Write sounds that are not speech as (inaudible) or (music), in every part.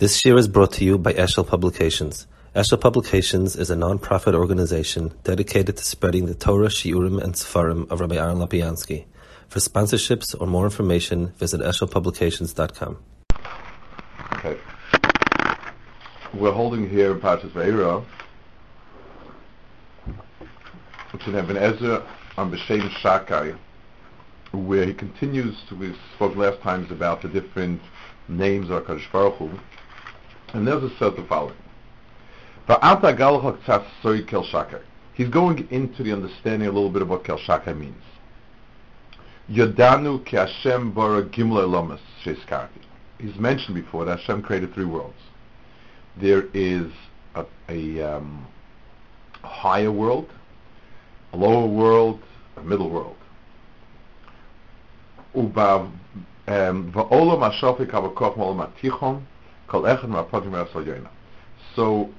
This year is brought to you by Eshel Publications. Eshel Publications is a non-profit organization dedicated to spreading the Torah, Shiurim, and Sefarim of Rabbi Aaron Lopiansky. For sponsorships or more information, visit eshelpublications.com. Okay. We're holding here Parshas Vaeira, which Ibn Ezra on B'Shem Shakai, where he continues we spoke last times about the different names of HaKadosh Baruch Hu, and there's a set of following. He's going into the understanding a little bit of what Kel Shakai means. Yodanu ki Hashem bara gimla lomas sheiskarti. He's mentioned before that Hashem created three worlds. There is a, a, um, higher world, a lower world, a middle world. Uba va'olam hashafik havakoch molam atichon So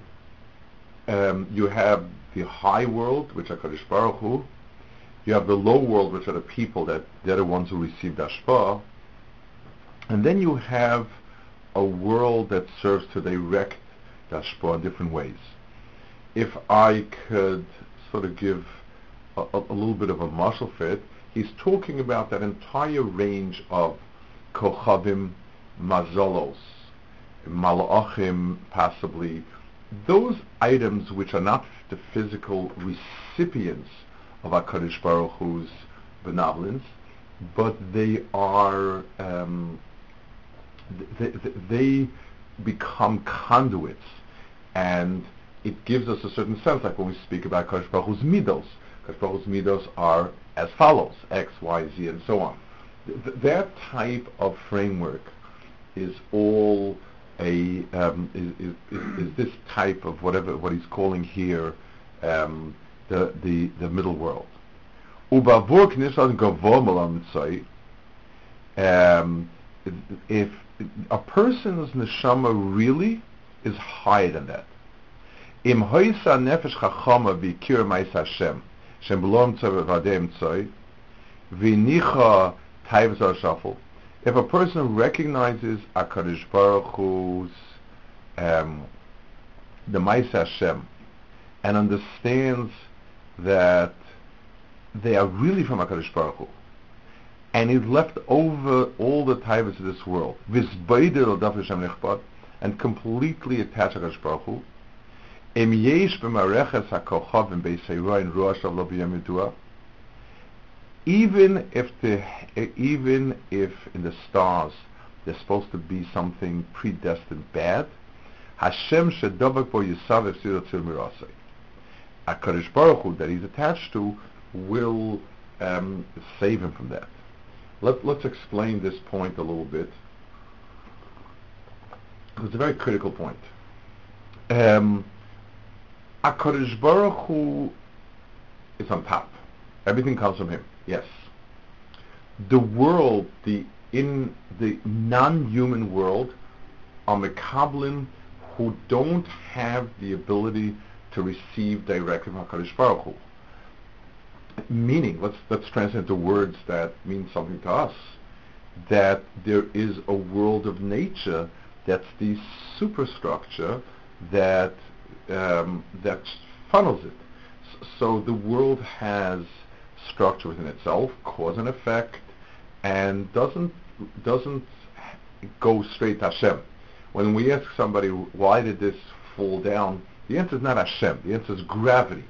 um, you have the high world, which are Kadosh Baruch Hu, you have the low world, which are the people that they're the ones who receive Ashpa. And then you have a world that serves to direct Ashpa in different ways. If I could sort of give a, a, a little bit of a marshal fit, he's talking about that entire range of Kochavim, Mazolos, Malachim, possibly, those items which are not the physical recipients of HaKadosh Baruch Hu's benevolence, but they are, um, they, they become conduits, and it gives us a certain sense, like when we speak about Kadosh Baruch Hu's midos. Kadosh Baruch Hu's midos are as follows, X, Y, Z, and so on. Th- that type of framework is all um, is, is, is, is, this type of whatever what he's calling here um, the, the, the middle world. Um, if a person's neshama really is higher than that. Im hoisa nefesh chachama v'ikir ma'is Hashem, shem belom tzavah v'adem tzoi, v'nicha. If a person recognizes HaKadosh Baruch Hu's um, the Ma'is Hashem and understands that they are really from HaKadosh Baruch Hu. And he's left over all the types of this world, and completely attached to HaKadosh Baruch Hu. Even if the, even if in the stars there's supposed to be something predestined bad, Hashem shedavak bo yisav efsir mirasei. HaKadosh Baruch Hu that he's attached to will um, save him from that. Let, us explain this point a little bit. It's a very critical point. Um, HaKadosh Baruch Hu is on top. Everything comes from him. Yes. The world, the in the non-human world, are mekablin who don't have the ability to receive directly from HaKadosh Baruch Hu. Meaning, let's, let's translate into words that mean something to us, that there is a world of nature that's the superstructure that, um, that funnels it. So the world has structure within itself, cause and effect, and doesn't, doesn't go straight to Hashem. When we ask somebody, why did this fall down, the answer is not Hashem. The answer is gravity.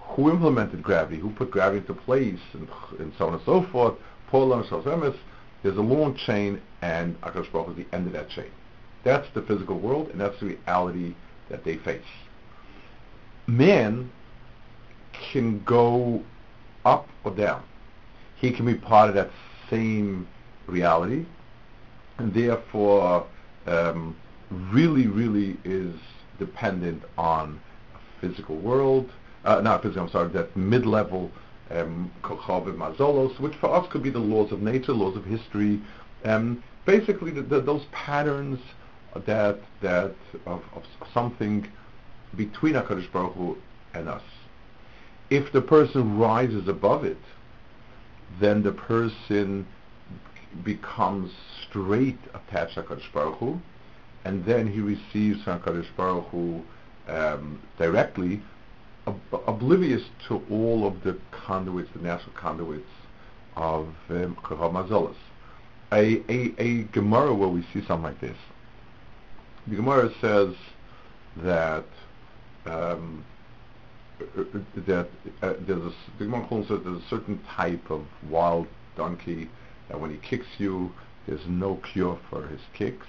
Who implemented gravity? Who put gravity into place? And, and so on and so forth. There's a long chain, and Akash Baruch is the end of that chain. That's the physical world, and that's the reality that they face. Man can go up or down. He can be part of that same reality, and therefore um, really, really is dependent on a physical world, uh, not physical, I'm sorry, that mid-level um, mazolos, which for us could be the laws of nature, laws of history, um, basically the, the, those patterns that that of, of something between Hakadosh Baruch Hu and us. If the person rises above it, then the person becomes straight attached to Hakadosh Baruch Hu, and then he receives from Kadosh Baruch Hu um, directly, ob- oblivious to all of the conduits, the natural conduits of um. A, a, a Gemara where we see something like this. The Gemara says that um, that uh, there's a, the Gemara says there's a certain type of wild donkey that when he kicks you, there's no cure for his kicks.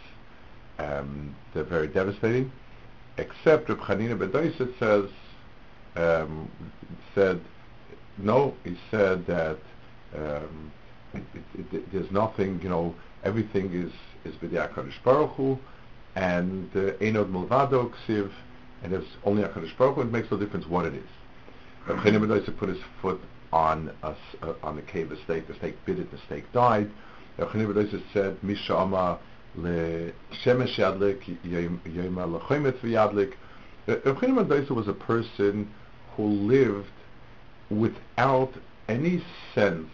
Um, they're very devastating. Except Reb Chanina Bedoiset says um, said no. He said that um, it, it, it, there's nothing. You know, everything is is b'diak Baruch Hu, and Enod uh, Mulvado Ksiv, and there's only Hakadosh Baruch Hu. It makes no difference what it is. Reb Bedoiset put his foot on a, uh, on the cave of steak. The steak bit it. The steak died. Reb Bedoiset said Misha Amar Shemesh Yadlik, Yema Lechomet V'Yadlik. Reb was a person who lived without any sense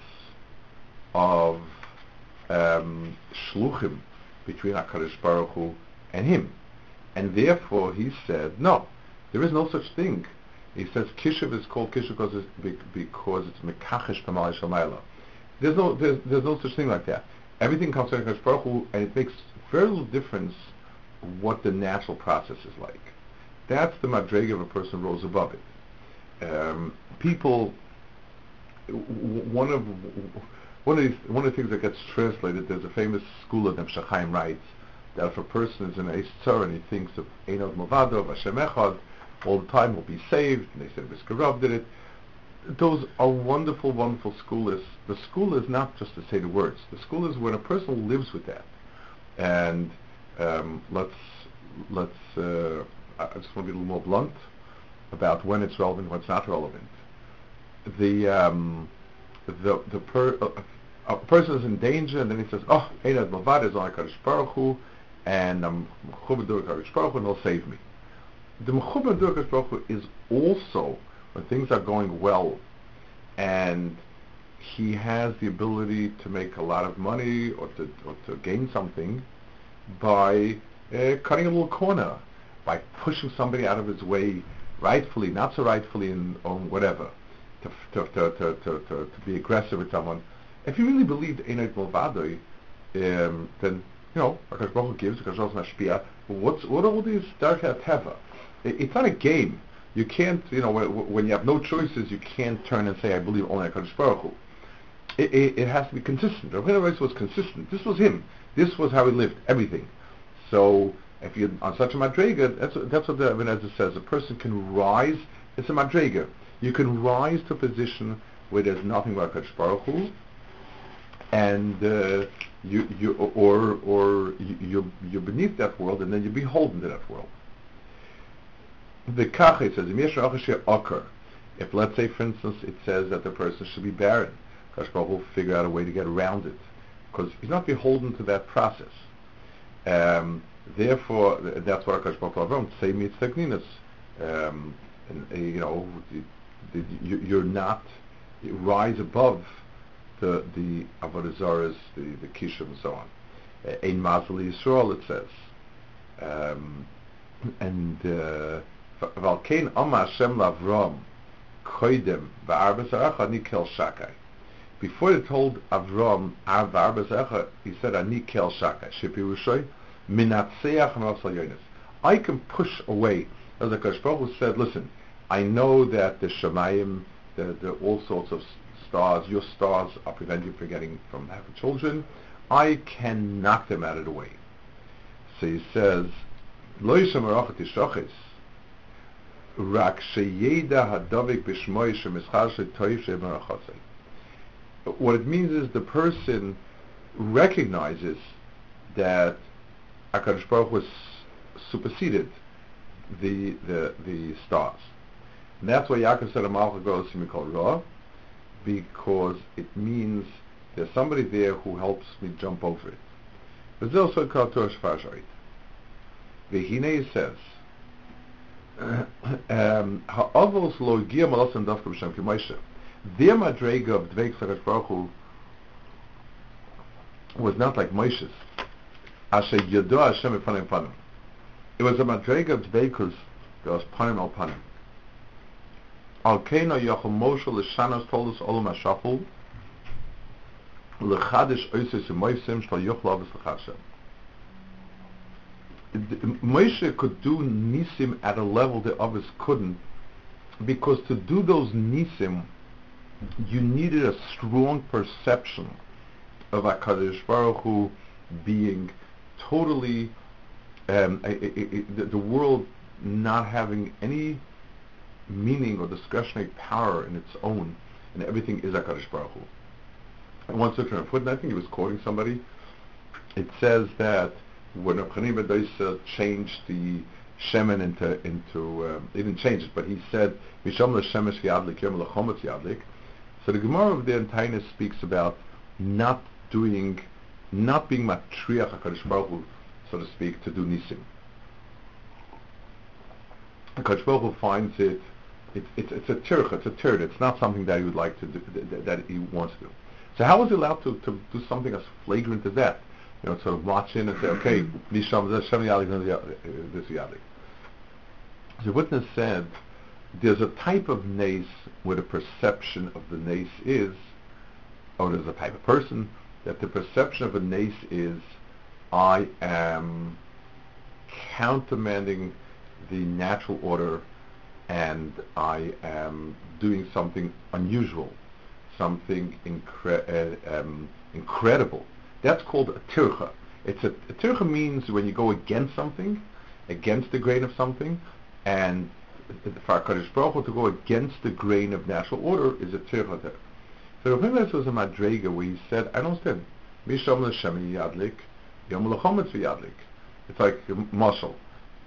of um, shluchim between HaKadosh Baruch Hu and him. And therefore he said, no, there is no such thing. He says Kishiv is called Kishiv because it's, because it's Mekachesh Tamal Shamayla. There's no, there's, there's no such thing like that. Everything comes from HaKadosh Baruch Hu, and it makes very little difference what the natural process is like. That's the madrega of a person rose above it. Um, people, one of one of these, one of the things that gets translated, there's a famous school of HaChaim writes that if a person is in tzar and he thinks of Einod Movado, Hashem Echad, all the time will be saved, and they said Vizkarav did it. Those are wonderful, wonderful school The school is not just to say the words. The school is when a person lives with that and um, let's let's. Uh, I just want to be a little more blunt about when it's relevant, when it's not relevant. The um, the the per, uh, a person is in danger, and then he says, "Oh, Einad Mavad is on Kadosh Baruch Hu, and I'm Baruch Hu, and he'll save me." The Mechuber Kadosh Baruch is also when things are going well, and he has the ability to make a lot of money or to, or to gain something by uh, cutting a little corner, by pushing somebody out of his way, rightfully, not so rightfully, and or whatever, to, to, to, to, to, be aggressive with someone. If you really believed Einot Mulvadoi, um, then, you know, Akash Baruch gives, Akash Baruch Mashpia, what's, what are all these Dark Teva? It, it's not a game. You can't, you know, when, when, you have no choices, you can't turn and say, I believe only Akash Baruch Hu it, it, it has to be consistent. Rabbi was consistent. This was him. This was how he lived. Everything. So if you're on such a madrega, that's what, that's what the Ibn says. A person can rise. It's a madrega. You can rise to a position where there's nothing but Kadosh Baruch Hu, and uh, you you or or you you're beneath that world, and then you're beholden to that world. The Kachet says, if let's say, for instance, it says that the person should be barren, Kadosh will figure out a way to get around it, because he's not beholden to that process. Um, therefore, that's what Kadosh Baruch Hu say mitzvah um, and you know, you, you're not you rise above the the avodah the the kishim, and so on. Uh, Ein mazel Yisrael, it says, um, and uh, Valkein Amar Hashem Lavram Koidem Va'arba Saracha Nikel Shakai. Before he told Avram, he said, Ani kel shaka, shipirushoy, minatseach yonis. I can push away. As the Kosh said, listen, I know that the Shemayim, the, the all sorts of stars, your stars are preventing you from getting from having children. I can knock them out of the way. So he says, Lo tishoches, rak sheyeda hadavik what it means is the person recognizes that Akadosh Baruch was superseded the the the stars. And that's why Yaakov said Amalcha goes to Mikol Ra, because it means there's somebody there who helps me jump over it. There's also called Torah Shfarsharit. Vehine says, (coughs) um, Ha'avos lo gia malasim dafka b'shem ki their madrega of Dveik Sakash Baruch was not like Moshe's. Asher Yodo Hashem Epanim Panim. It was a madrega of dveikus that was panim al panim. Al keina yochel Moshe l'shanas tolus olam hashaful l'chadish oises moisim shal yochel avos l'chashem. Moshe could do nisim at a level that others couldn't because to do those nisim you needed a strong perception of HaKadosh Baruch Hu being totally um, a, a, a, the, the world not having any meaning or discretionary power in its own, and everything is HaKadosh Baruch Hu. And once looked at a footnote, I think he was quoting somebody, it says that when Chanim Bedoisa changed the Shemen into, into um, he didn't change it, but he said, Misham l'shemesh yadlik, yom l'chometz. So the Gemara of the Entainis speaks about not doing, not being matriach HaKadosh Baruch Hu, so to speak, to do nisim. HaKadosh Baruch Hu finds it, it, it it's a tirch, it's a turd, it's not something that he would like to do, that, that he wants to do. So how was he allowed to, to do something as flagrant as that? You know, sort of march in and say, okay, Misham, Shem Yalik, this. The witness said, there's a type of nace where the perception of the nace is, or there's a type of person that the perception of a nace is, I am countermanding the natural order and I am doing something unusual, something incre- uh, um, incredible. That's called a tircha. It's a, a tircha means when you go against something, against the grain of something, and for HaKadosh Baruch Hu to go against the grain of natural order is a tircha. So Rabbi Meir was a madrega where he said, I don't understand. Misham l'shem yadlik, yom l'chometz yadlik. It's like a muscle.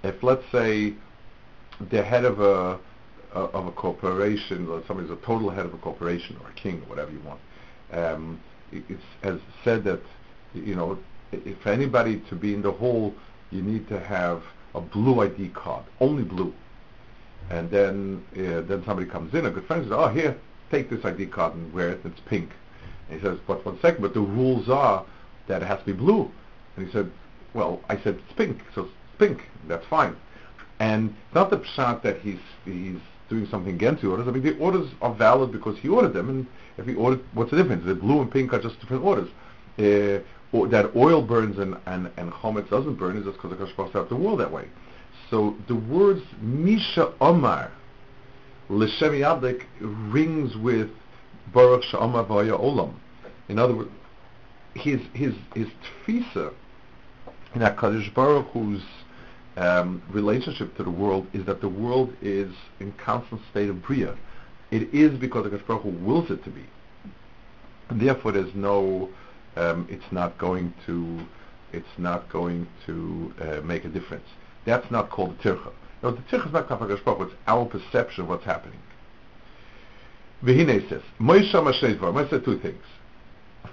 If let's say the head of a of a corporation, or somebody's a total head of a corporation or a king or whatever you want, um, has said that you know if anybody to be in the hall, you need to have a blue ID card, only blue. And then uh, then somebody comes in, a good friend says, "Oh, here, take this ID card and wear it. It's pink." And he says, "But one second, but the rules are that it has to be blue." And he said, "Well, I said it's pink, so it's pink. That's fine." And not the pshat that he's he's doing something against the orders. I mean, the orders are valid because he ordered them, and if he ordered, what's the difference? The blue and pink are just different orders. Uh, or that oil burns and, and, and chometz doesn't burn is just because the Kosh set up the world that way. So the words Misha Omar L'Shem Yadlik rings with Baruch Sha'omar V'aya Olam. In other words, his his his tfisa in HaKadosh Baruch Hu's um, relationship to the world is that the world is in constant state of bria. It is because the Baruch wills it to be. And therefore, there's no. Um, it's not going to. It's not going to uh, make a difference. That's not called the tircha. No, the tircha is not Kafagas Baruch It's our perception of what's happening. Vihine says, Moshe. Moshe said two things.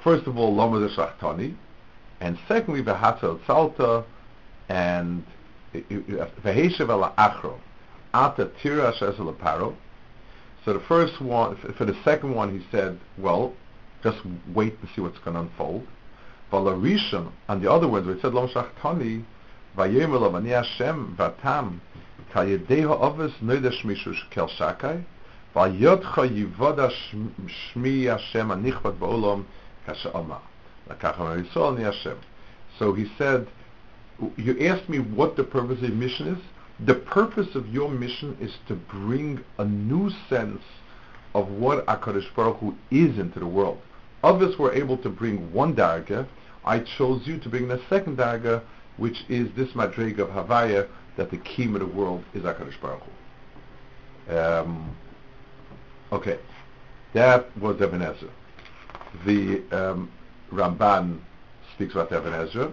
First of all, the Shachtani, and secondly, V'hatzel Tzalta, and V'heshev ala Achro, Ata Tira Paro. So the first one, for the second one, he said, well, just wait to see what's going to unfold. Valarishon, on the other words, it said Lom Shachtani, Vayemel of Ani Hashem Vatam, Kayedeho Ovis Noida Shmishu Kel Shakai, Vayotcha Yivoda Shmi Hashem Anichvat Ba'olam Kasha Hashem. So he said, you asked me what the purpose of mission is. The purpose of your mission is to bring a new sense of what HaKadosh Baruch Hu is into the world. Others were able to bring one darga. I chose you to bring the second darga, which is this madriga of Havaya, that the key of the world is HaKadosh Baruch Hu. Um, okay, that was Ibn Ezra. The um, Ramban speaks about Ibn Ezra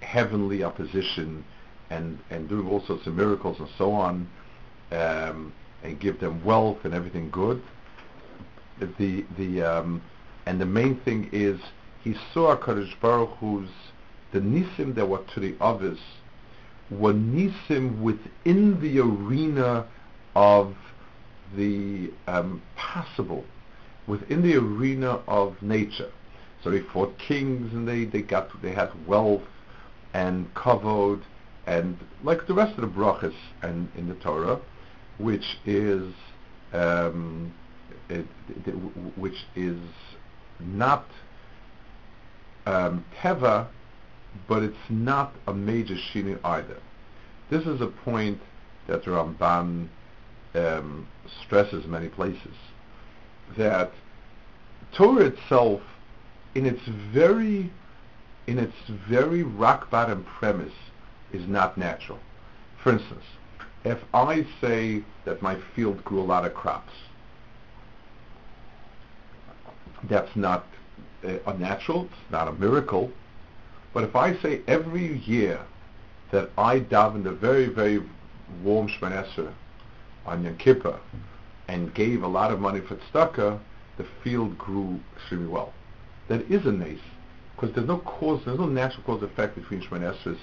heavenly opposition and and doing all sorts of miracles and so on, um, and give them wealth and everything good. The the um, and the main thing is he saw a Kadosh Baruch Hu's the nisim that were to the others were nisim within the arena of the um, possible, within the arena of nature. So they fought kings and they, they got they had wealth and kavod and like the rest of the brachas and in the Torah, which is um, it, it, which is not um, teva, but it's not a major shini either. This is a point that Ramban um, stresses many places that Torah itself, in its very in its very rock bottom premise, is not natural. For instance, if I say that my field grew a lot of crops, that's not uh, unnatural, it's not a miracle. But if I say every year that I davened a very, very warm Esrei on Yom Kippur and gave a lot of money for tzedakah, the field grew extremely well. That is a nace, because there's no cause, there's no natural cause effect between Esrei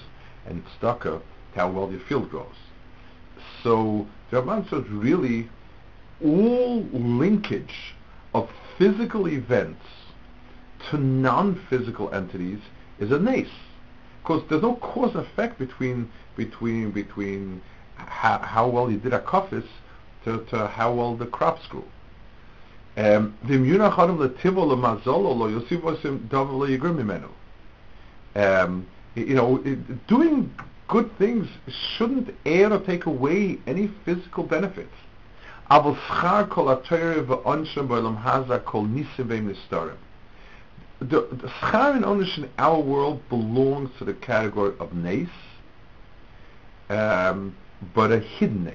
and tzedakah to how well your field grows. So the Ramban says really all linkage of physical events to non-physical entities is a nace. Because there's no cause and effect between between between how, how well you did a kafis to, to how well the crops grew. Um, um, you know, it, doing good things shouldn't add or take away any physical benefits. The the schar and onish in our world belongs to the category of nace, um, but a hidden nace.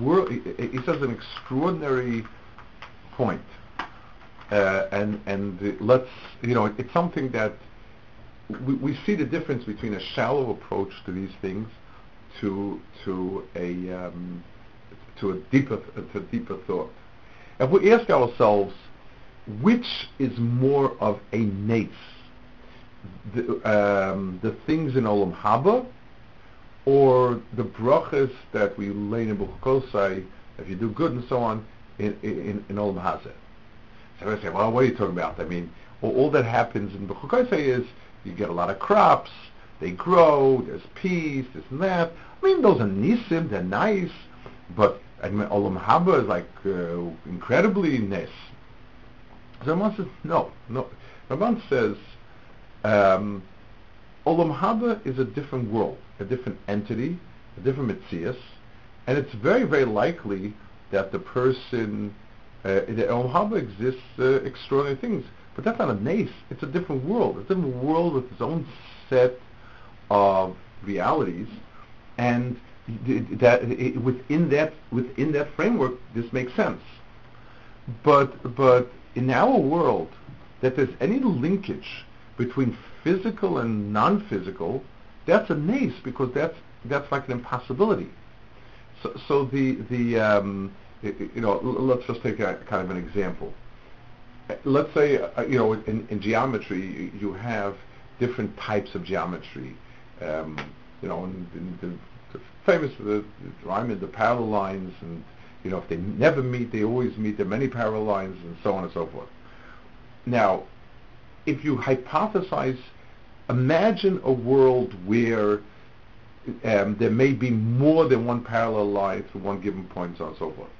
world. He, says an extraordinary point, uh, and and let's you know it's something that we, we see the difference between a shallow approach to these things to to a um, to a deeper to deeper thought. If we ask ourselves which is more of a nace? The, um, the things in Olam Haba, or the brachas that we lay in Bechukosai, if you do good and so on, in, in, in Olam Hazeh. So I say, well, what are you talking about? I mean, well, all that happens in Bechukosai is you get a lot of crops, they grow, there's peace, this and that. I mean, those are nisim, they're nice, but I mean, Olam Haba is like uh, incredibly nice. So Ramban says, no, no. Ramban says, um, Olam Haba is a different world, a different entity, a different Metzias, and it's very, very likely that the person, uh, the Olam Haba exists uh, extraordinary things, but that's not a nace. It's a different world. It's a different world with its own set of realities, and that it, within that within that framework, this makes sense. But but in our world that there's any linkage between physical and non-physical, that's a nace because that's that's like an impossibility. So, so the the um, you know let's just take a kind of an example. Let's say uh, you know in, in geometry you have different types of geometry. Um, you know, in, in the, the famous the, the, the parallel lines and you know, if they never meet, they always meet. There are many parallel lines and so on and so forth. Now, if you hypothesize, imagine a world where um, there may be more than one parallel line to one given point, and so on and so forth.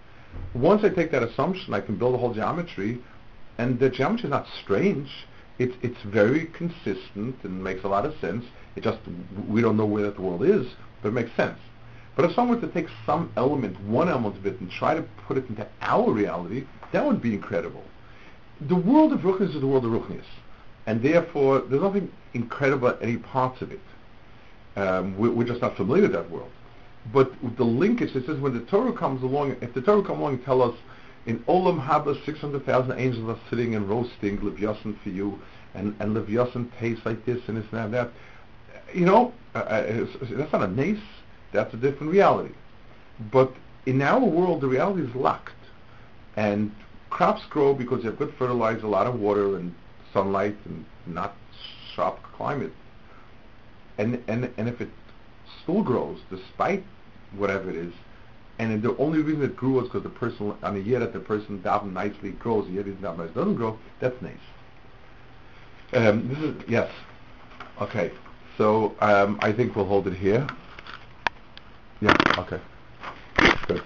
Once I take that assumption, I can build a whole geometry, and the geometry is not strange. It's it's very consistent and makes a lot of sense. It just we don't know where that world is, but it makes sense. But if someone were to take some element, one element of it, and try to put it into our reality, that would be incredible. The world of Ruchnis is the world of Ruchnis, and therefore there's nothing incredible at any parts of it. Um, we, are just not familiar with that world. But the linkage, it says when the Torah comes along, if the Torah comes along and tell us in Olam Haba 600,000 angels are sitting and roasting Levyasan for you, and, and Levyasan tastes like this and this and that, you know, uh, uh that's not a nace, that's a different reality. But in our world, the reality is locked. And crops grow because you have good fertilizer, a lot of water and sunlight and not sharp climate. And, and, and if it still grows, despite whatever it is, and the only reason it grew was because the person, on a year that the person davened nicely grows, the year that davened doesn't grow, that's nice. Um, this is, yes. Okay. So um, I think we'll hold it here. Yeah, okay. Good.